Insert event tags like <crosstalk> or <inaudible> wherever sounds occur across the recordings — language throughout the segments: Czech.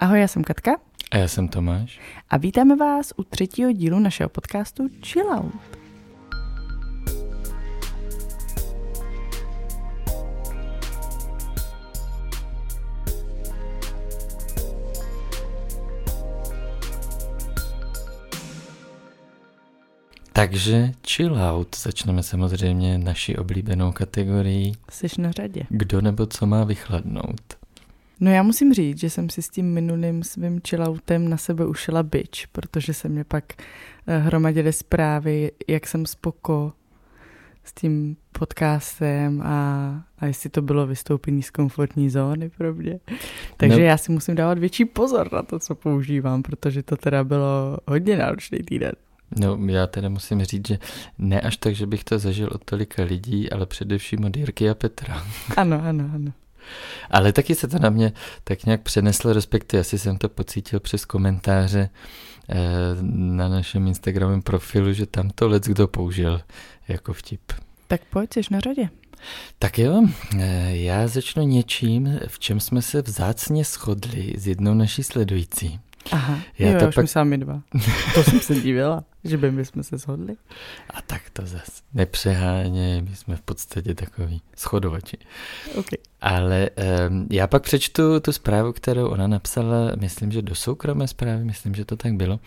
Ahoj, já jsem Katka. A já jsem Tomáš. A vítáme vás u třetího dílu našeho podcastu Chill Out. Takže chill out. Začneme samozřejmě naší oblíbenou kategorii. Jsi na řadě. Kdo nebo co má vychladnout. No já musím říct, že jsem si s tím minulým svým chilloutem na sebe ušila byč, protože se mě pak eh, hromadily zprávy, jak jsem spoko s tím podcastem a, a jestli to bylo vystoupení z komfortní zóny pro mě. Takže no. já si musím dávat větší pozor na to, co používám, protože to teda bylo hodně náročný týden. No, já teda musím říct, že ne až tak, že bych to zažil od tolika lidí, ale především od Jirky a Petra. Ano, ano, ano. Ale taky se to na mě tak nějak přeneslo, respektive asi jsem to pocítil přes komentáře eh, na našem Instagramovém profilu, že tam to lec kdo použil jako vtip. Tak pojď, jsi na řadě. Tak jo, eh, já začnu něčím, v čem jsme se vzácně shodli s jednou naší sledující. Aha, já jo, to už pak... my sami dva. To jsem se divila, že by my jsme se shodli. A tak to zase nepřeháně, my jsme v podstatě takový schodovači. Okay. Ale um, já pak přečtu tu zprávu, kterou ona napsala, myslím, že do soukromé zprávy, myslím, že to tak bylo.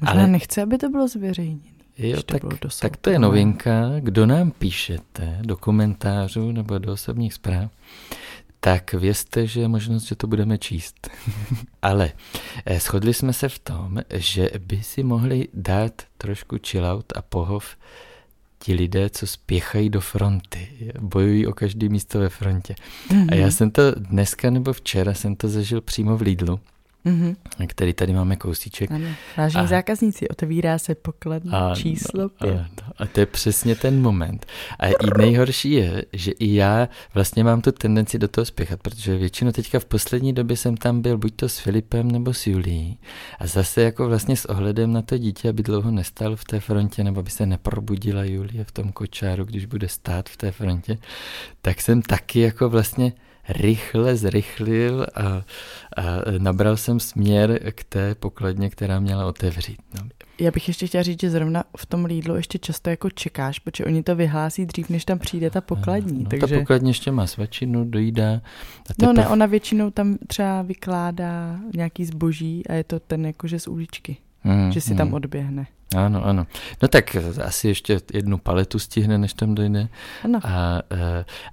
Možná Ale nechce, aby to bylo zveřejněné. Jo, tak, to tak to je novinka. Kdo nám píšete do komentářů nebo do osobních zpráv, tak vězte, že je možnost, že to budeme číst. <laughs> Ale eh, shodli jsme se v tom, že by si mohli dát trošku chillout a pohov ti lidé, co spěchají do fronty, bojují o každé místo ve frontě. Mm-hmm. A já mhm. jsem to dneska nebo včera jsem to zažil přímo v Lidlu mm-hmm. který tady máme kousíček. Ano. Vážení a, zákazníci, otevírá se pokladna číslo pět. Ano, a to je přesně ten moment. A i nejhorší je, že i já vlastně mám tu tendenci do toho spěchat, protože většinou teďka v poslední době jsem tam byl buď to s Filipem nebo s Julí a zase jako vlastně s ohledem na to dítě, aby dlouho nestal v té frontě nebo aby se neprobudila Julie v tom kočáru, když bude stát v té frontě, tak jsem taky jako vlastně rychle zrychlil a, a nabral jsem směr k té pokladně, která měla otevřít. No. Já bych ještě chtěla říct, že zrovna v tom Lidlu ještě často jako čekáš, protože oni to vyhlásí dřív, než tam přijde ta pokladní. No, takže... Ta pokladně ještě má svačinu, dojídá. A teprv... No ne, ona většinou tam třeba vykládá nějaký zboží a je to ten jakože z uličky, hmm, že si hmm. tam odběhne. Ano, ano. No tak asi ještě jednu paletu stihne, než tam dojde. Ano. A, uh,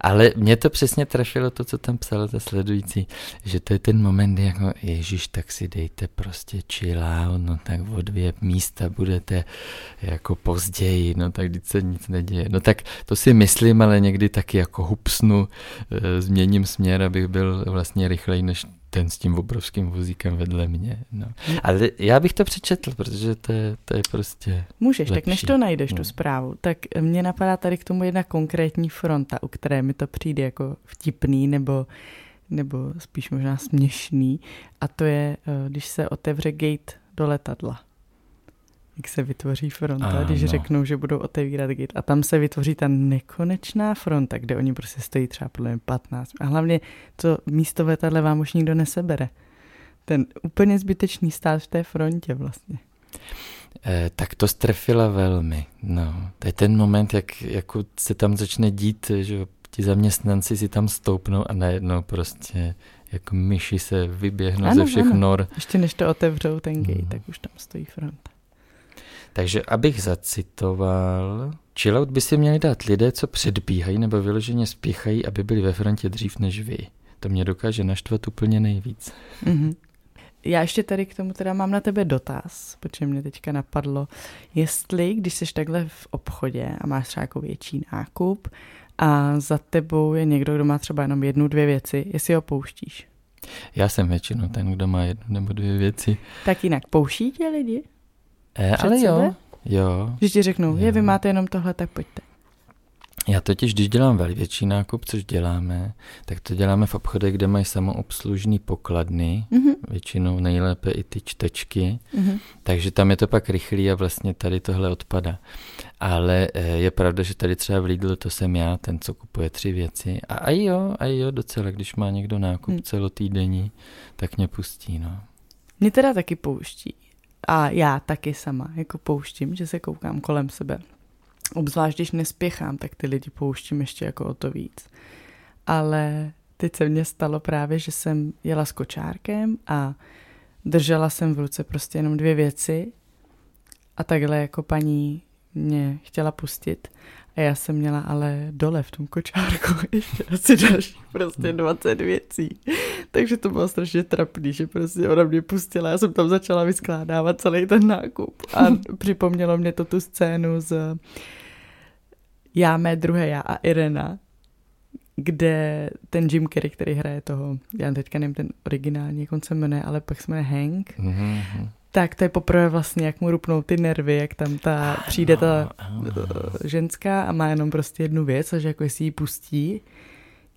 ale mě to přesně trefilo to, co tam psala ta sledující, že to je ten moment, jako Ježíš, tak si dejte prostě out, no tak o dvě místa budete jako později, no tak když se nic neděje. No tak to si myslím, ale někdy taky jako hupsnu, uh, změním směr, abych byl vlastně rychlej než ten s tím obrovským vozíkem vedle mě. No. Ale já bych to přečetl, protože to je, to je prostě Můžeš, lepší. tak než to najdeš, no. tu zprávu, tak mě napadá tady k tomu jedna konkrétní fronta, u které mi to přijde jako vtipný nebo, nebo spíš možná směšný a to je, eh, když se otevře gate do letadla jak se vytvoří fronta, ano. když řeknou, že budou otevírat gate. A tam se vytvoří ta nekonečná fronta, kde oni prostě stojí třeba podle mě 15. A hlavně to místo letadle vám už nikdo nesebere. Ten úplně zbytečný stát v té frontě vlastně. Eh, tak to strefila velmi. No. To je ten moment, jak jako se tam začne dít, že ti zaměstnanci si tam stoupnou a najednou prostě jako myši se vyběhnou ano, ze všech ano. nor. Ještě než to otevřou ten gate, mm. tak už tam stojí fronta. Takže abych zacitoval, chillout by si měli dát lidé, co předbíhají nebo vyloženě spěchají, aby byli ve frontě dřív než vy. To mě dokáže naštvat úplně nejvíc. Mm-hmm. Já ještě tady k tomu teda mám na tebe dotaz, protože mě teďka napadlo, jestli, když jsi takhle v obchodě a máš třeba jako větší nákup a za tebou je někdo, kdo má třeba jenom jednu, dvě věci, jestli ho pouštíš. Já jsem většinou ten, kdo má jednu nebo dvě věci. Tak jinak pouští tě lidi? E, ale sebe? jo, jo. Když ti řeknou, je, vy máte jenom tohle, tak pojďte. Já totiž, když dělám větší nákup, což děláme, tak to děláme v obchodech, kde mají samoobslužný pokladny, mm-hmm. většinou nejlépe i ty čtečky, mm-hmm. takže tam je to pak rychlý a vlastně tady tohle odpada. Ale eh, je pravda, že tady třeba v Lidlu to jsem já, ten, co kupuje tři věci. A, a jo, a jo, docela, když má někdo nákup mm. celotýdenní, tak mě pustí, no. Mě teda taky pouští. A já taky sama, jako pouštím, že se koukám kolem sebe. Obzvlášť, když nespěchám, tak ty lidi pouštím ještě jako o to víc. Ale teď se mně stalo právě, že jsem jela s kočárkem a držela jsem v ruce prostě jenom dvě věci a takhle jako paní mě chtěla pustit a já jsem měla ale dole v tom kočárku <laughs> ještě asi další prostě 20 věcí. Takže to bylo strašně trapný, že prostě ona mě pustila, já jsem tam začala vyskládávat celý ten nákup a <laughs> připomnělo mě to tu scénu z Já, mé druhé já a Irena, kde ten Jim Carrey, který hraje toho, já teďka nevím ten originální, jak on se jmenuje, ale pak se jmenuje Hank, mm-hmm. Tak to je poprvé vlastně, jak mu rupnou ty nervy, jak tam ta, přijde ta ženská a má jenom prostě jednu věc, a že jako jestli ji pustí,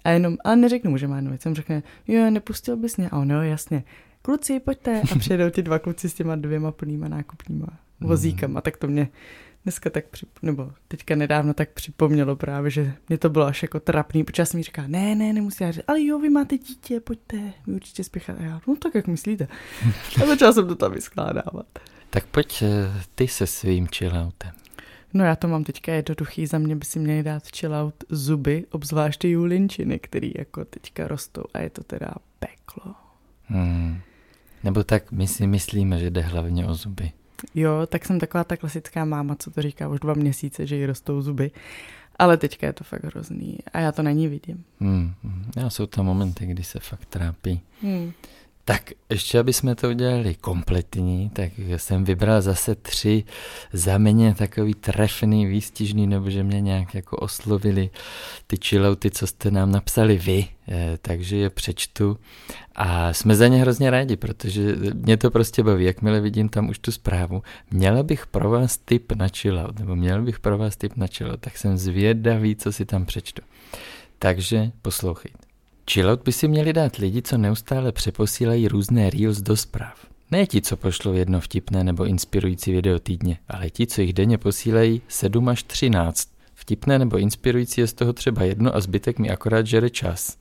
a jenom, ale neřeknu mu, že má jednu věc, jsem řekne, jo, nepustil bys mě, a on, jo, jasně, kluci, pojďte, a přijedou ti dva kluci s těma dvěma plnýma nákupníma vozíkama, tak to mě dneska tak, přip, nebo teďka nedávno tak připomnělo právě, že mě to bylo až jako trapný, protože jsem mi říká, ne, ne, nemusí, já říct, ale jo, vy máte dítě, pojďte, vy určitě spěchat. A já, no tak jak myslíte. A začala jsem to tam vyskládávat. Tak pojď eh, ty se svým chilloutem. No já to mám teďka jednoduchý, za mě by si měli dát chillout zuby, obzvlášť julinčiny, který jako teďka rostou a je to teda peklo. Hmm. Nebo tak my si myslíme, že jde hlavně o zuby. Jo, tak jsem taková ta klasická máma, co to říká už dva měsíce, že jí rostou zuby. Ale teďka je to fakt hrozný a já to není vidím. Hmm, hmm. já jsou to momenty, kdy se fakt trápí. Hmm. Tak ještě, aby jsme to udělali kompletní, tak jsem vybral zase tři za mě takový trefný, výstižný, nebo že mě nějak jako oslovili ty chillouty, co jste nám napsali vy, eh, takže je přečtu a jsme za ně hrozně rádi, protože mě to prostě baví, jakmile vidím tam už tu zprávu. Měla bych pro vás tip na chillout, nebo měl bych pro vás tip na chillout, tak jsem zvědavý, co si tam přečtu. Takže poslouchejte. Chillout by si měli dát lidi, co neustále přeposílají různé reels do zpráv. Ne ti, co pošlou jedno vtipné nebo inspirující video týdně, ale ti, co jich denně posílají 7 až 13. Vtipné nebo inspirující je z toho třeba jedno a zbytek mi akorát žere čas.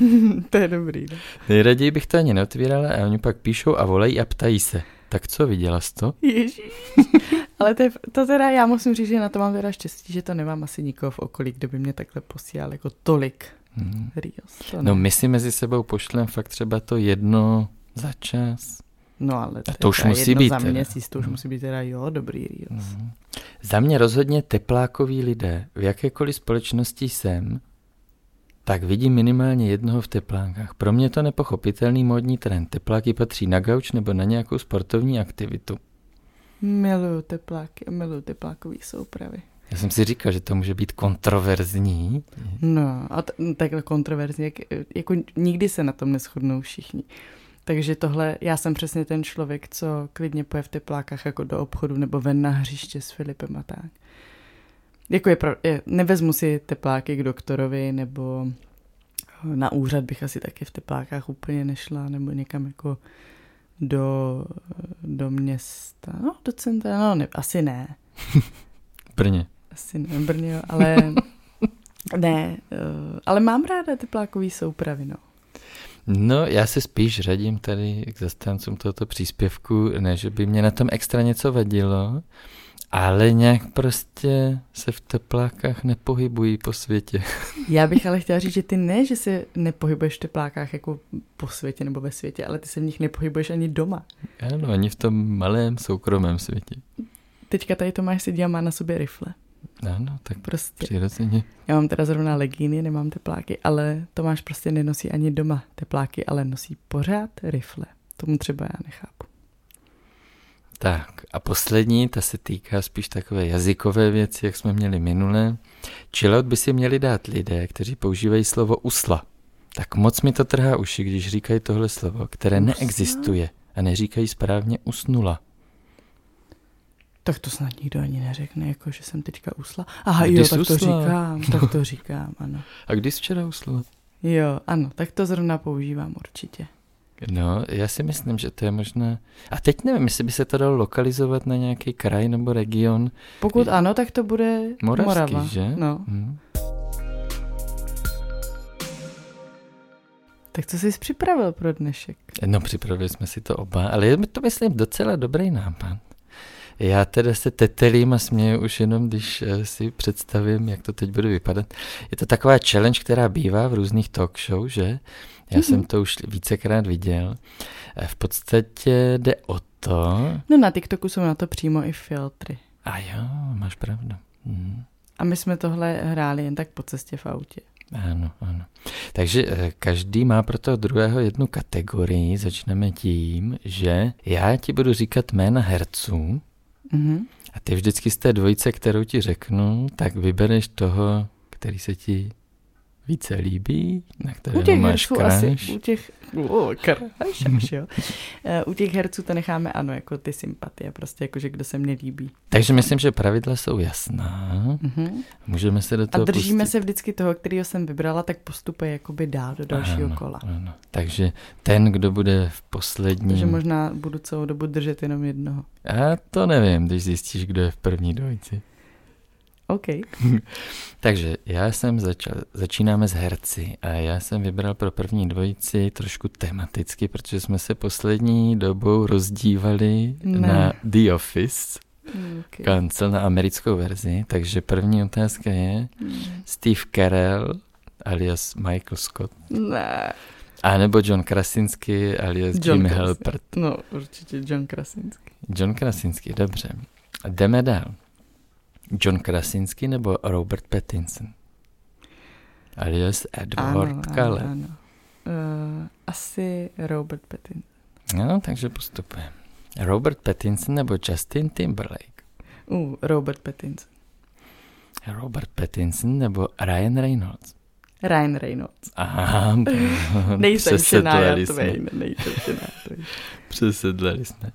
<laughs> to je dobrý. Ne? Nejraději bych to ani neotvírala a oni pak píšou a volají a ptají se. Tak co, viděla jsi to? Ježíš. <laughs> Ale to, je, to teda já musím říct, že na to mám teda štěstí, že to nemám asi nikoho v okolí, kdo by mě takhle posílal jako tolik Hmm. Reels, no my si mezi sebou pošlem fakt třeba to jedno za čas. No ale to, to už musí být. za měsíc, to už hmm. musí být teda jo, dobrý Reels. Hmm. Za mě rozhodně teplákoví lidé, v jakékoliv společnosti jsem, tak vidím minimálně jednoho v teplánkách. Pro mě to nepochopitelný módní trend. Tepláky patří na gauč nebo na nějakou sportovní aktivitu. Miluju tepláky a miluju teplákový soupravy. Já jsem si říkal, že to může být kontroverzní. No, a t- no, takhle kontroverzní, jak, jako nikdy se na tom neschodnou všichni. Takže tohle, já jsem přesně ten člověk, co klidně poje v teplákách jako do obchodu nebo ven na hřiště s Filipem a tak. Jako je, pro, je nevezmu si tepláky k doktorovi nebo na úřad bych asi taky v teplákách úplně nešla nebo někam jako do, do města, no do centra, no ne, asi ne. Brně asi <laughs> ne Brně, ale ne, ale mám ráda teplákový soupravy, no. No, já se spíš řadím tady k zastáncům tohoto příspěvku, ne, že by mě na tom extra něco vadilo, ale nějak prostě se v teplákách nepohybují po světě. <laughs> Já bych ale chtěla říct, že ty ne, že se nepohybuješ v teplákách jako po světě nebo ve světě, ale ty se v nich nepohybuješ ani doma. Ano, ani v tom malém soukromém světě. Teďka tady Tomáš si má na sobě rifle. Ano, tak prostě. Přirozeně. Já mám teda zrovna legíny, nemám tepláky, ale Tomáš prostě nenosí ani doma tepláky, ale nosí pořád rifle. Tomu třeba já nechápu. Tak a poslední, ta se týká spíš takové jazykové věci, jak jsme měli minule. Chillout by si měli dát lidé, kteří používají slovo usla. Tak moc mi to trhá uši, když říkají tohle slovo, které usla? neexistuje a neříkají správně usnula. Tak to snad nikdo ani neřekne, jako že jsem teďka usla. Aha, jo, tak usla? to říkám, <laughs> tak to říkám, ano. A kdy jsi včera usla? Jo, ano, tak to zrovna používám určitě. No, já si myslím, že to je možná... A teď nevím, jestli by se to dalo lokalizovat na nějaký kraj nebo region. Pokud ano, tak to bude Moravský, Morava. že? No. Hmm. Tak co jsi připravil pro dnešek? No, připravili jsme si to oba, ale je to, myslím, docela dobrý nápad. Já teda se tetelím a směju už jenom, když eh, si představím, jak to teď bude vypadat. Je to taková challenge, která bývá v různých talk show, že? Já mm-hmm. jsem to už vícekrát viděl. Eh, v podstatě jde o to... No na TikToku jsou na to přímo i filtry. A jo, máš pravdu. Hmm. A my jsme tohle hráli jen tak po cestě v autě. Ano, ano. Takže eh, každý má pro toho druhého jednu kategorii. Začneme tím, že já ti budu říkat jména herců mm-hmm. a ty vždycky z té dvojice, kterou ti řeknu, tak vybereš toho, který se ti více líbí, na kterého u těch máš Asi, u těch, oh, kráš, jo. Eh, u těch herců to necháme ano, jako ty sympatie, prostě jako, že kdo se mně líbí. Takže myslím, že pravidla jsou jasná. Mm-hmm. Můžeme se do toho A držíme pustit. se vždycky toho, kterého jsem vybrala, tak postupuje jakoby dál do dalšího ano, kola. Ano. Takže ten, kdo bude v posledním... Takže možná budu celou dobu držet jenom jednoho. Já to nevím, když zjistíš, kdo je v první dvojici. OK. <laughs> Takže já jsem začal, začínáme s herci a já jsem vybral pro první dvojici trošku tematicky, protože jsme se poslední dobou rozdívali ne. na The Office. Okay. Kancel na americkou verzi, takže první otázka je hmm. Steve Carell alias Michael Scott. Ne. A nebo John Krasinski alias John Jim Halpert. No, určitě John Krasinski. John Krasinski, dobře. Jdeme dál. John Krasinski nebo Robert Pattinson? Alias Edward ano, Cullen. Ano, ano. Uh, asi Robert Pattinson. No, takže postupujeme. Robert Pattinson nebo Justin Timberlake? Uh, Robert Pattinson. Robert Pattinson nebo Ryan Reynolds? Ryan Reynolds. Aha, <laughs> nejsem Shania Twain, nejsem Shania Twain. Přesedlali jsme.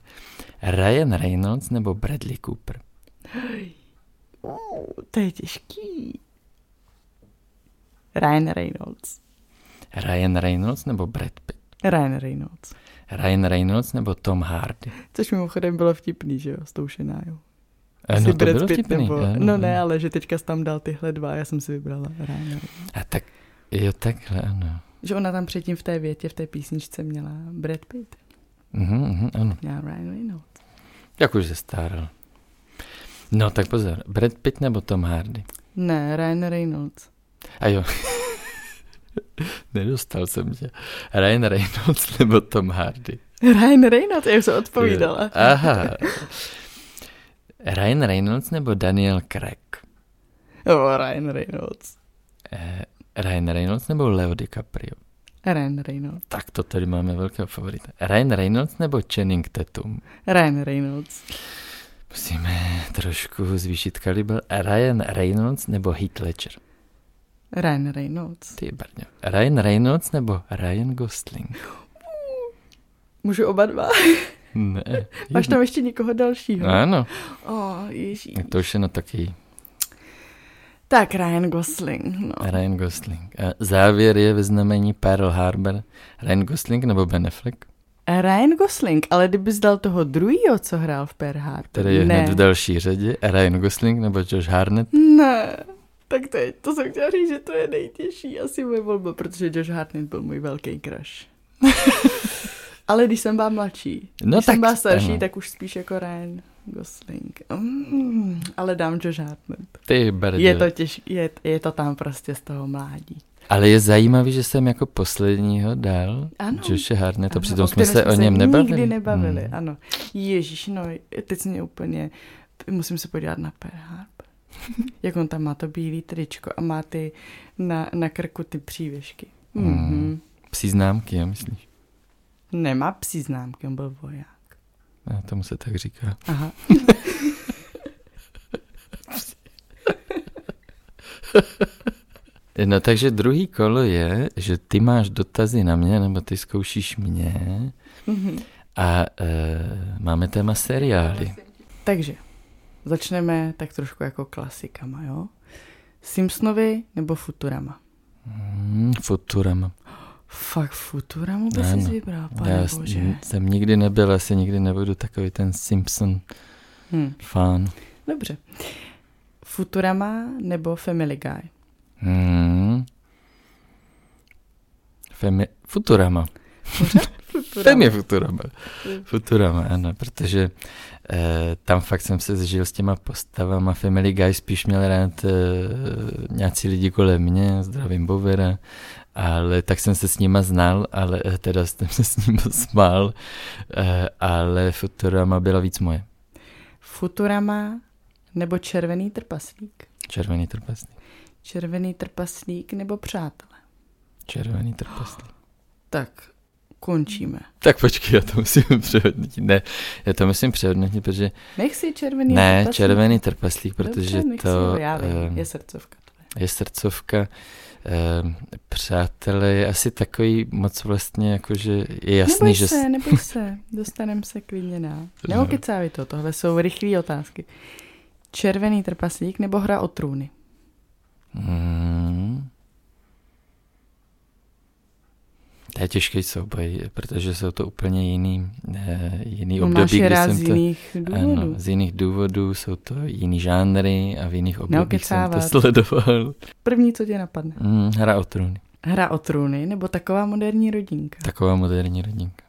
Ryan Reynolds nebo Bradley Cooper? To je těžký. Ryan Reynolds. Ryan Reynolds nebo Brad Pitt? Ryan Reynolds. Ryan Reynolds nebo Tom Hardy? Což mimochodem bylo vtipný, že jo, s tou šenájou. Eh, no to Brad bylo Pitt vtipný. Nebo, no, no ne, ale že teďka jsi tam dal tyhle dva, já jsem si vybrala Ryan Reynolds. A tak, jo takhle, ano. Že ona tam předtím v té větě, v té písničce měla Brad Pitt. Mhm, mhm, ano. Měla Ryan Reynolds. Jak už se staral. No tak pozor, Brad Pitt nebo Tom Hardy? Ne, Ryan Reynolds. A jo. <laughs> Nedostal jsem tě. Ryan Reynolds nebo Tom Hardy? Ryan Reynolds, já jsem odpovídala. Aha. Ryan Reynolds nebo Daniel Craig? Oh, Ryan Reynolds. Eh, Ryan Reynolds nebo Leo DiCaprio? Ryan Reynolds. Tak to tady máme velkého favorita. Ryan Reynolds nebo Channing Tatum? Ryan Reynolds. Musíme trošku zvýšit kalibr. Ryan Reynolds nebo Heath Ledger? Ryan Reynolds. Ty brňo. Ryan Reynolds nebo Ryan Gosling? Můžu oba dva? Ne. <laughs> Máš tam ještě někoho dalšího? Ano. Oh, ježí. To už je na taky. Tak Ryan Gosling. No. Ryan Gosling. A závěr je ve znamení Pearl Harbor. Ryan Gosling nebo Ben Affleck? Ryan Gosling, ale kdyby dal toho druhého, co hrál v Pearl Harbor. Který je ne. hned v další řadě. Ryan Gosling nebo Josh Harnett? Ne. Tak teď, to jsem chtěla říct, že to je nejtěžší asi moje volba, protože Josh Hartnett byl můj velký crush. <laughs> ale když jsem byla mladší, no když tak, jsem byla starší, ano. tak už spíš jako Ryan Gosling. Mm, ale dám Josh Hartnett. Ty brdě. Je to těžké, je, je to tam prostě z toho mládí. Ale je zajímavý, že jsem jako posledního dal ano. Joshe Harne, to přitom jsme se o něm nebavili. nikdy nebavili, hmm. ano. Ježíš, no, teď mě úplně, musím se podívat na Pearl Harbor. <laughs> Jak on tam má to bílý tričko a má ty na, na krku ty přívěšky. Hmm. Mm-hmm. Psí známky, já myslíš? Nemá psí známky, on byl voják. A tomu se tak říká. Aha. <laughs> <laughs> No takže druhý kolo je, že ty máš dotazy na mě, nebo ty zkoušíš mě mm-hmm. a e, máme téma seriály. Takže začneme tak trošku jako klasikama, jo? Simpsonovi nebo Futurama? Mm, Futurama. Fakt Futuramu by jsi vybral, pane Já bože. jsem nikdy nebyl, asi nikdy nebudu takový ten Simpson hmm. fan. Dobře. Futurama nebo Family Guy? Hmm. Femi, Futurama. Femi je Futurama. <laughs> Futurama, ano, protože eh, tam fakt jsem se zžil s těma postavama. Family Guy spíš měl rád eh, nějací lidi kolem mě, zdravím Bovera, ale tak jsem se s nima znal, ale eh, teda jsem se s ním <laughs> smál, eh, ale Futurama byla víc moje. Futurama nebo Červený trpaslík? Červený trpaslík. Červený trpaslík nebo Přátelé? Červený trpaslík. Tak, končíme. Tak počkej, já to musím <laughs> přehodnotit. Ne, já to musím přehodnotit, protože... Nech si červený Ne, trpaslík. červený trpaslík, protože Dobře, si to ho, já vím, eh, je srdcovka. tvoje. je srdcovka. Eh, přátelé je asi takový moc vlastně, jakože je jasný, neboj že... se, neboj se, dostaneme se klidně dál. <laughs> Neokecávej to, tohle jsou rychlé otázky. Červený trpaslík nebo hra o trůny? Hmm. To je těžký souboj, protože jsou to úplně jiný, eh, jiný No, období, kdy jsem z to... jiných důvodů. Ano, z jiných důvodů jsou to jiný žánry a v jiných obdobích jsem to sledoval. První, co tě napadne. Hmm, hra o trůny. Hra o trůny nebo taková moderní rodinka? Taková moderní rodinka.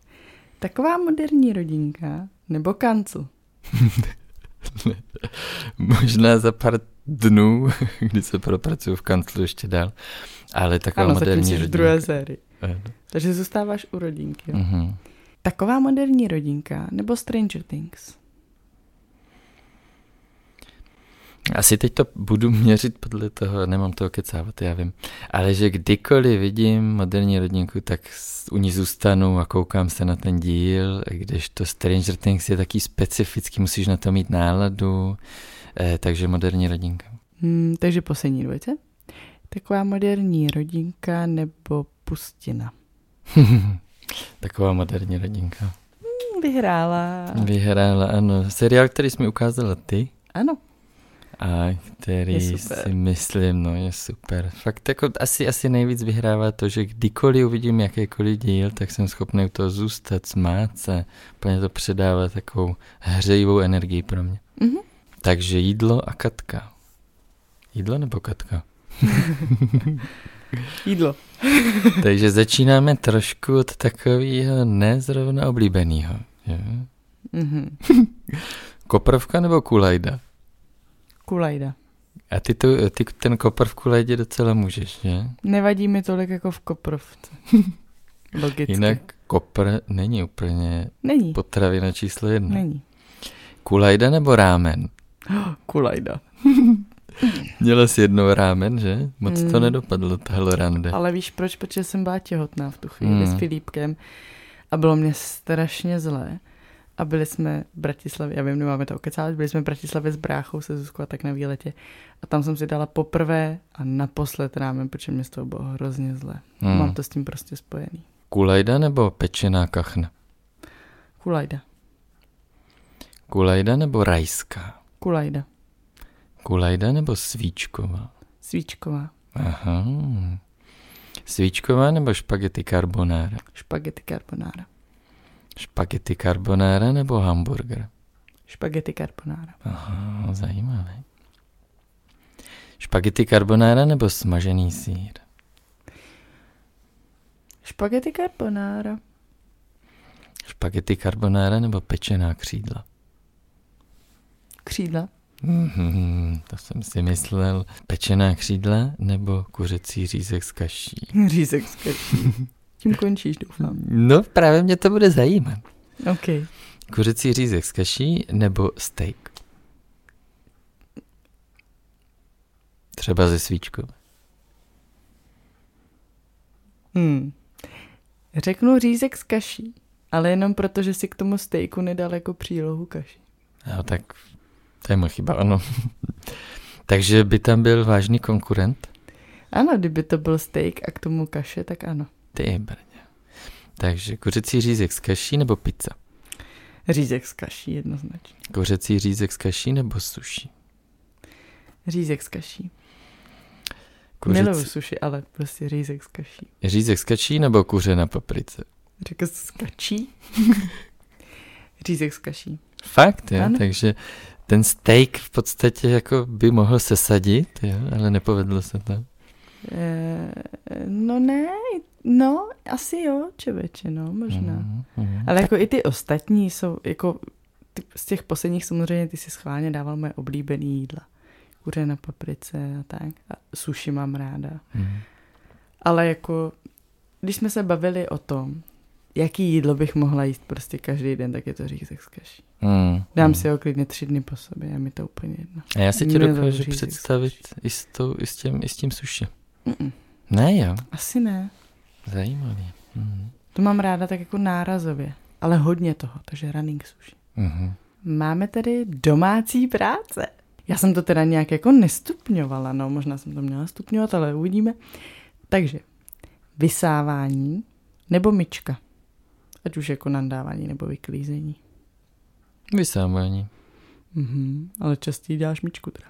Taková moderní rodinka nebo kancel? <laughs> Možná za pár dnů, <laughs> kdy se propracuju v kanclu ještě dál, ale taková ano, moderní rodinka. druhé sérii. Ano. Takže zůstáváš u rodinky. Jo? Mhm. Taková moderní rodinka nebo Stranger Things? Asi teď to budu <laughs> měřit podle toho, nemám toho kecávat, já vím. Ale že kdykoliv vidím moderní rodinku, tak u ní zůstanu a koukám se na ten díl, když to Stranger Things je taky specifický, musíš na to mít náladu, eh, takže moderní rodinka. Hmm, takže poslední dvojce. Taková moderní rodinka nebo pustina? <laughs> Taková moderní rodinka. Hmm, vyhrála. Vyhrála, ano. Seriál, který jsi mi ukázala ty Ano. a který si myslím, no je super. Fakt jako asi, asi nejvíc vyhrává to, že kdykoliv uvidím jakýkoliv díl, tak jsem schopný u toho zůstat, smát se. Úplně to předává takovou hřejivou energii pro mě. Mhm. Takže jídlo a katka. Jídlo nebo katka? <laughs> Jídlo. <laughs> Takže začínáme trošku od takového nezrovna oblíbeného. Mhm. <laughs> Koprovka nebo kulajda? Kulajda. A ty, tu, ty ten kopr v kulejdě docela můžeš, že? Nevadí mi tolik jako v koprovce. <laughs> Logicky. Jinak kopr není úplně Není. potravina číslo jedna. Není. Kulajda nebo rámen? <gasps> Kulajda. <laughs> Měla jsi jednou rámen, že? Moc to Hmm. nedopadlo, tahle rande. Ale víš proč? Protože jsem byla těhotná v tu chvíli Hmm. s Filipkem a bylo mě strašně zlé. A byli jsme v Bratislavě, já vím, nemáme to okecávat, byli jsme v Bratislavě s bráchou se Zuzkou a tak na výletě. A tam jsem si dala poprvé a naposled rámen, protože mě z toho bylo hrozně zlé. Hmm. Mám to s tím prostě spojený. Kulajda nebo pečená kachna? Kulajda. Kulajda nebo rajská? Kulajda. Kulajda nebo svíčková? Svíčková. Aha. Svíčková nebo špagety carbonara? Špagety carbonara. Špagety carbonara nebo hamburger? Špagety carbonara. Aha, zajímavé. Špagety carbonara nebo smažený sír? Špagety carbonara. Špagety carbonara nebo pečená křídla? Křídla. Mhm, to jsem si myslel. Pečená křídla nebo kuřecí řízek s kaší? <laughs> Řízek z kaší. Tím končíš, doufám. No, právě mě to bude zajímat. OK. Kuřecí řízek s kaší nebo steak? Třeba ze svíčkou. Hmm. Řeknu řízek s kaší, ale jenom proto, že si k tomu stejku nedal jako přílohu kaši. No, tak to je moje chyba, ano. <laughs> Takže by tam byl vážný konkurent? Ano, kdyby to byl steak a k tomu kaše, tak ano. Ty brně. Takže kuřecí řízek s kaší nebo pizza? Řízek s kaší jednoznačně. Kuřecí řízek s kaší nebo sushi? Řízek s kaší. Kuřecí... Miluju suši, ale prostě řízek s kaší. Řízek s kaší nebo kuře na paprice? Řekl jsi s kačí? <laughs> řízek s kaší. Fakt, jo? Ano. Takže ten steak v podstatě jako by mohl sesadit, jo? ale nepovedlo se to. E, no ne, no asi jo, čeveče, no, možná. Mm, mm. Ale jako i ty ostatní jsou, jako ty, z těch posledních samozřejmě ty si schválně dával moje oblíbený jídla. Kuře na paprice a tak. A sushi mám ráda. Mm. Ale jako, když jsme se bavili o tom, jaký jídlo bych mohla jíst prostě každý den, tak je to řízek s kaší. Mm, Dám mm. si ho klidně tři dny po sobě a mi to úplně jedno. A já si tě dokážu představit i s, tou, i, s tím, i s tím suši. Mm-mm. Ne, jo? Asi ne. Zajímavý. Mm. To mám ráda tak jako nárazově, ale hodně toho, takže running sushi. Mm-hmm. Máme tedy domácí práce. Já jsem to teda nějak jako nestupňovala, no možná jsem to měla stupňovat, ale uvidíme. Takže vysávání nebo myčka. Ať už jako nandávání nebo vyklízení. Vysávání. Mhm, ale častěji děláš myčku teda.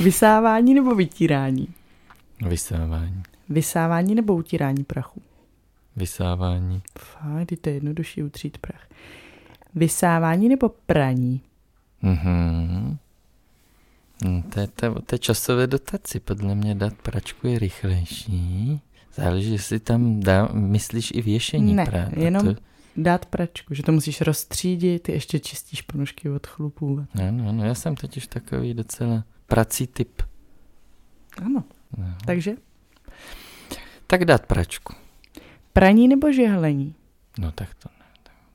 Vysávání nebo vytírání? Vysávání. Vysávání nebo utírání prachu? Vysávání. Fakt, to je jednodušší utřít prach. Vysávání nebo praní? Mhm. Hm, to, je, to, to je časové dotaci. Podle mě dát pračku je rychlejší. Záleží, jestli tam dá, myslíš i věšení ne, prát. jenom to... dát pračku, že to musíš rozstřídit, ty ještě čistíš ponožky od chlupů. No, no, no, já jsem totiž takový docela prací typ. Ano, no. takže? Tak dát pračku. Praní nebo žehlení? No tak to ne.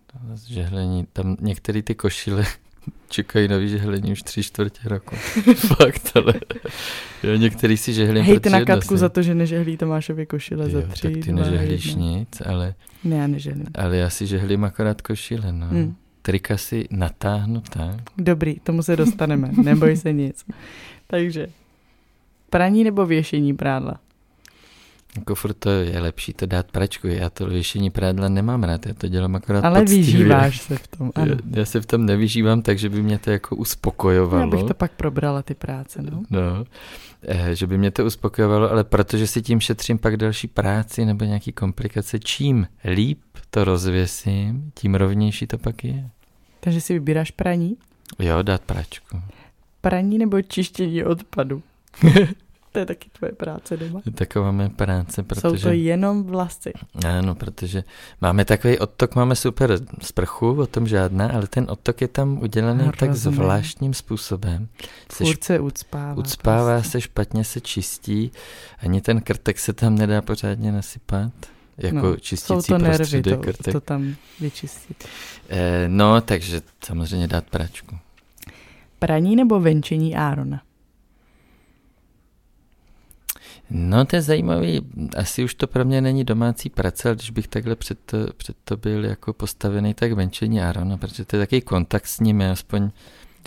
To, to žehlení, tam některé ty košile čekají na vyžehlení už tři čtvrtě roku. <laughs> Fakt, ale jo, některý si žehlím. Hej, ty na Katku za to, že nežehlí Tomášově košile jo, za tři, tak ty nežehlíš jedna. nic, ale... Ne, já nežehlím. Ale já si žehlím akorát košile, no. Hmm. Trika si natáhnu tak. Dobrý, tomu se dostaneme, neboj se nic. Takže, praní nebo věšení prádla? Jako furt to je lepší to dát pračku. Já to věšení prádla nemám rád, já to dělám akorát Ale poctivě. vyžíváš se v tom, ano. Já, já se v tom nevyžívám, takže by mě to jako uspokojovalo. Já bych to pak probrala ty práce, no. No, eh, že by mě to uspokojovalo, ale protože si tím šetřím pak další práci nebo nějaký komplikace, čím líp to rozvěsím, tím rovnější to pak je. Takže si vybíráš praní? Jo, dát pračku. Praní nebo čištění odpadu? <laughs> To je taky tvoje práce doma. Taková mé práce, protože... Jsou to jenom vlasy. Ano, protože máme takový odtok, máme super sprchu, o tom žádná, ale ten odtok je tam udělaný no, tak rozumím. zvláštním způsobem. Furt se ucpává. Ucpává prostě. se, špatně se čistí, ani ten krtek se tam nedá pořádně nasypat. Jako no, čistící jsou to nervy, to, krtek. to tam vyčistit. Eh, no, takže samozřejmě dát pračku. Praní nebo venčení Árona? No to je zajímavý, asi už to pro mě není domácí práce, ale když bych takhle před to, před to byl jako postavený, tak venčení Arona, protože to je takový kontakt s ním, aspoň...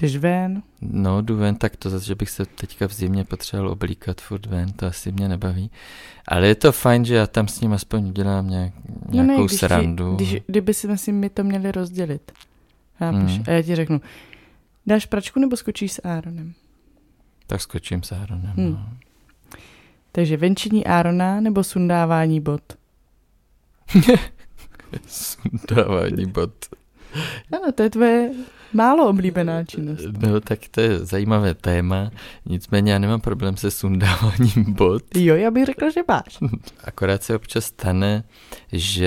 Jdeš ven? No, jdu ven, tak to zase, že bych se teďka v zimě potřeboval oblíkat furt ven, to asi mě nebaví. Ale je to fajn, že já tam s ním aspoň dělám nějak, nějakou no ne, když srandu. Ti, když, kdyby si myslím, my to měli rozdělit. Chápeš? Hmm. A já ti řeknu, dáš pračku nebo skočíš s Aaronem? Tak skočím s Aaronem, hmm. no. Takže venčení Árona nebo sundávání bot? <laughs> sundávání bot. Ano, to je tvoje málo oblíbená činnost. No, tak to je zajímavé téma, nicméně já nemám problém se sundáváním bot. Jo, já bych řekla, že máš. <laughs> Akorát se občas stane, že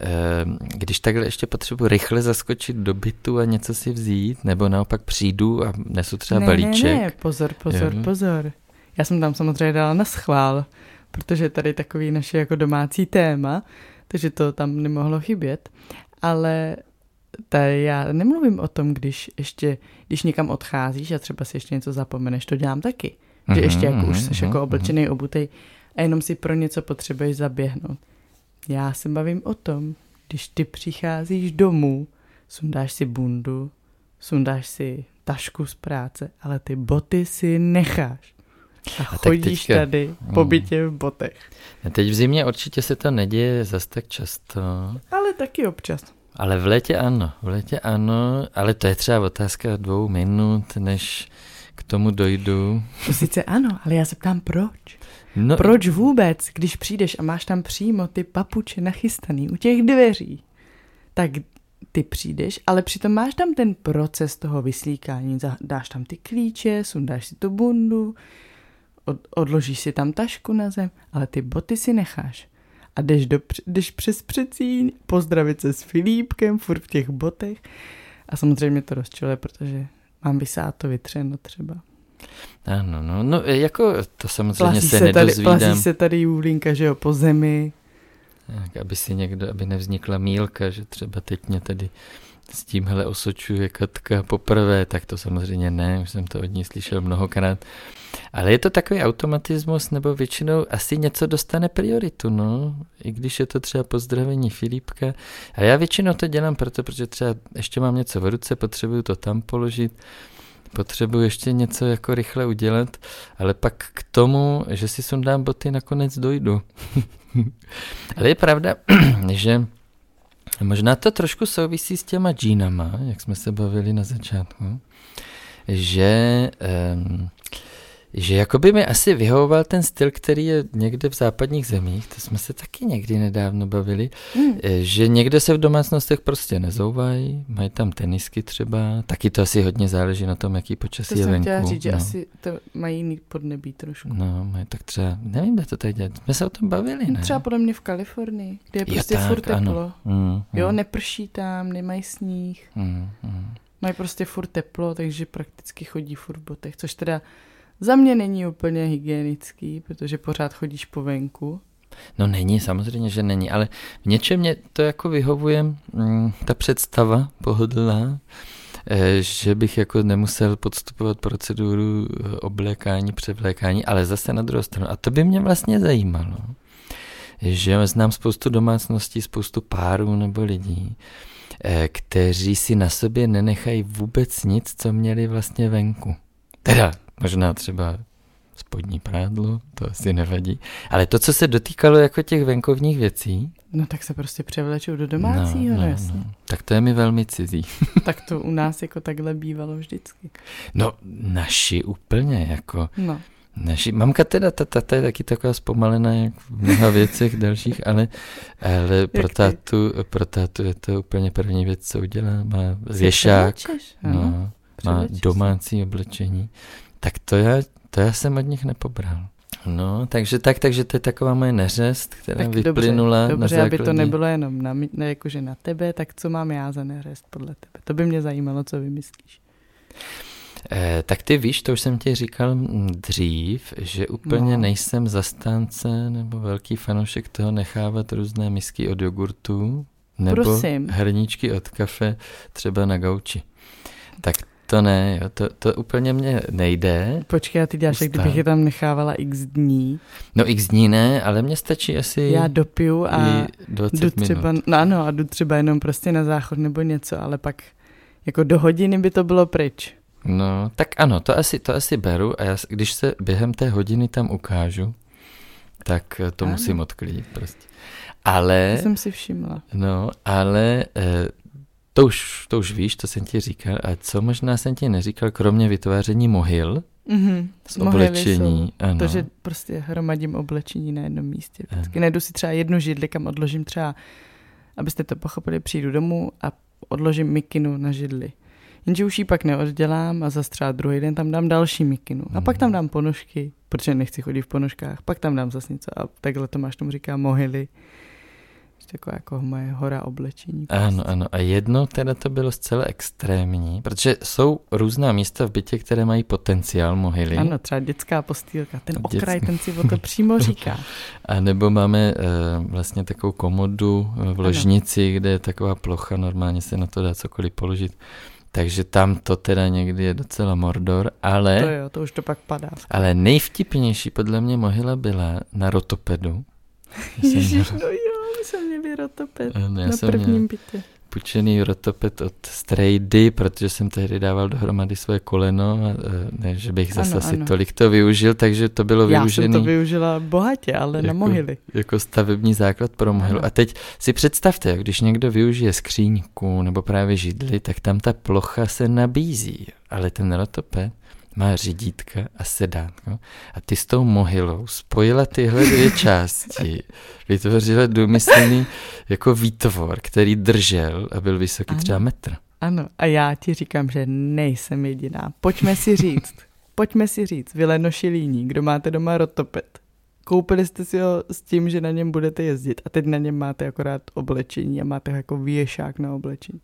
eh, když takhle ještě potřebuji rychle zaskočit do bytu a něco si vzít, nebo naopak přijdu a nesu třeba ne, balíček. Ne, ne, pozor, pozor, jo. pozor. Já jsem tam samozřejmě dala na schvál, protože tady takový naše jako domácí téma, takže to tam nemohlo chybět. Ale tady já nemluvím o tom, když ještě, když někam odcházíš a třeba si ještě něco zapomeneš, to dělám taky. Že mhm, ještě jako už mhm, jsi jako mhm, oblečený, obutej a jenom si pro něco potřebuješ zaběhnout. Já se bavím o tom, když ty přicházíš domů, sundáš si bundu, sundáš si tašku z práce, ale ty boty si necháš. A chodíš teďka, tady po hmm. bytě v botech. Teď v zimě určitě se to neděje zas tak často. Ale taky občas. Ale v létě ano, v létě ano, ale to je třeba otázka dvou minut, než k tomu dojdu. To sice ano, ale já se ptám proč. No, proč vůbec, když přijdeš a máš tam přímo ty papuče nachystaný u těch dveří, tak ty přijdeš, ale přitom máš tam ten proces toho vyslíkání. Dáš tam ty klíče, sundáš si tu bundu, od, odložíš si tam tašku na zem, ale ty boty si necháš. A jdeš, do, jdeš přes přecíň, pozdravit se s Filipkem, furt v těch botech. A samozřejmě to rozčiluje, protože mám to vytřeno třeba. Ano, no, no, jako to samozřejmě plasí se, se nedozvídám. Tady, plasí se tady Julínka, že jo, po zemi. Tak, aby si někdo, aby nevznikla mílka, že třeba teď mě tady s tímhle osočuje Katka poprvé, tak to samozřejmě ne, už jsem to od ní slyšel mnohokrát. Ale je to takový automatismus, nebo většinou asi něco dostane prioritu, no. I když je to třeba pozdravení Filipka. A já většinou to dělám proto, protože třeba ještě mám něco v ruce, potřebuju to tam položit, potřebuji ještě něco jako rychle udělat, ale pak k tomu, že si sundám boty, nakonec dojdu. <laughs> ale je pravda, <clears throat> že Možná to trošku souvisí s těma džínama, jak jsme se bavili na začátku, že um, že jakoby mi asi vyhovoval ten styl, který je někde v západních zemích, to jsme se taky někdy nedávno bavili, hmm. že někde se v domácnostech prostě nezouvají, mají tam tenisky třeba, taky to asi hodně záleží na tom, jaký počasí to je venku. To jsem říct, že no. asi to mají jiný podnebí trošku. No, mají tak třeba, nevím, kde to tady dělat, jsme se o tom bavili, ne? Třeba podle mě v Kalifornii, kde je prostě jo, tak, furt teplo. Mm, jo, mm. neprší tam, nemají sníh. Mm, mm. Mají prostě furt teplo, takže prakticky chodí furt v botech, což teda za mě není úplně hygienický, protože pořád chodíš po venku. No není, samozřejmě, že není, ale v něčem mě to jako vyhovuje mm, ta představa pohodlná, eh, že bych jako nemusel podstupovat proceduru eh, oblékání, převlékání, ale zase na druhou stranu. A to by mě vlastně zajímalo, že znám spoustu domácností, spoustu párů nebo lidí, eh, kteří si na sobě nenechají vůbec nic, co měli vlastně venku. Teda Možná třeba spodní prádlo, to asi nevadí. Ale to, co se dotýkalo jako těch venkovních věcí... No tak se prostě převlečou do domácího, no, no, jasně. No. Tak to je mi velmi cizí. <laughs> tak to u nás jako takhle bývalo vždycky. No, naši úplně jako... No. Naši, mamka teda, ta ta je taky taková zpomalená jak v mnoha věcech dalších, ale, ale pro, tátu, pro tátu je to úplně první věc, co udělá. Má věšák, no, má domácí oblečení. Tak to já, to já jsem od nich nepobral. No, takže tak, takže to je taková moje neřest, která tak vyplynula dobře, dobře, na základě... aby to nebylo jenom na, ne, jakože na tebe, tak co mám já za neřest podle tebe? To by mě zajímalo, co vymyslíš. Eh, tak ty víš, to už jsem ti říkal dřív, že úplně no. nejsem zastánce nebo velký fanoušek toho nechávat různé misky od jogurtu nebo Prosím. hrníčky od kafe třeba na gauči. Tak to ne, jo, to, to úplně mě nejde. Počkej, a ty děláš, jak kdybych je tam nechávala x dní. No x dní ne, ale mně stačí asi Já dopiju a jdu třeba, minut. no ano, a jdu třeba jenom prostě na záchod nebo něco, ale pak jako do hodiny by to bylo pryč. No, tak ano, to asi, to asi beru a já, když se během té hodiny tam ukážu, tak to ano. musím odklidit prostě. Ale... To jsem si všimla. No, ale eh, to už, to už víš, to jsem ti říkal. A co možná jsem ti neříkal, kromě vytváření mohyl mm-hmm. z oblečení. Ano. To, že prostě hromadím oblečení na jednom místě. Vždycky najdu si třeba jednu židli, kam odložím třeba, abyste to pochopili, přijdu domů a odložím mikinu na židli. Jenže už ji pak neoddělám a zase třeba druhý den tam dám další mikinu. A pak tam mhm. dám ponožky, protože nechci chodit v ponožkách. Pak tam dám zase něco a takhle Tomáš tomu říká mohyly taková jako moje hora oblečení. Prostě. Ano, ano. A jedno teda to bylo zcela extrémní, protože jsou různá místa v bytě, které mají potenciál mohyly. Ano, třeba dětská postýlka, ten Dětská. okraj, ten si o to přímo říká. <laughs> A nebo máme uh, vlastně takovou komodu v ložnici, ano. kde je taková plocha, normálně se na to dá cokoliv položit. Takže tam to teda někdy je docela mordor, ale... To jo, to už to pak padá. Ale nejvtipnější podle mě mohyla byla na rotopedu. Ježiš, no jo jsem měl rotopet ano, na prvním bytě. Půjčený rotopet od Strejdy, protože jsem tehdy dával dohromady své koleno, a ne, že bych zase ano, asi ano. tolik to využil, takže to bylo Já využený. Já jsem to využila bohatě, ale jako, na mohyly. Jako stavební základ pro mohylu. A teď si představte, když někdo využije skříňku nebo právě židli, tak tam ta plocha se nabízí, ale ten rotopet má řídítka a sedátko a ty s tou mohylou spojila tyhle dvě <laughs> části, vytvořila důmyslný jako výtvor, který držel a byl vysoký ano. třeba metr. Ano, a já ti říkám, že nejsem jediná. Pojďme si říct, pojďme si říct, vylenoši líní, kdo máte doma rotopet, koupili jste si ho s tím, že na něm budete jezdit a teď na něm máte akorát oblečení a máte ho jako věšák na oblečení.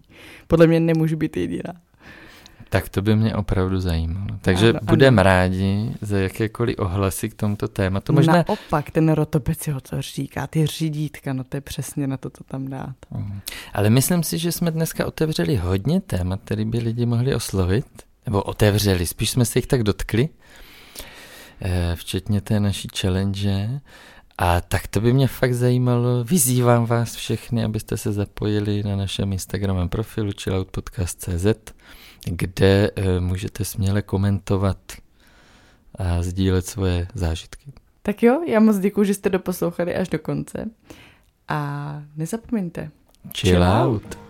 Podle mě nemůže být jediná. Tak to by mě opravdu zajímalo. Takže ano, budeme rádi za jakékoliv ohlasy k tomuto tématu. Možná... Naopak, ten rotopec si ho to říká, ty řídítka, no to je přesně na to, to tam dát. Mm. Ale myslím si, že jsme dneska otevřeli hodně témat, které by lidi mohli oslovit, nebo otevřeli, spíš jsme se jich tak dotkli, eh, včetně té naší challenge. A tak to by mě fakt zajímalo. Vyzývám vás všechny, abyste se zapojili na našem Instagramovém profilu chilloutpodcast.cz kde eh, můžete směle komentovat a sdílet svoje zážitky. Tak jo, já moc děkuji, že jste doposlouchali až do konce. A nezapomeňte. Chill, Chill out. out.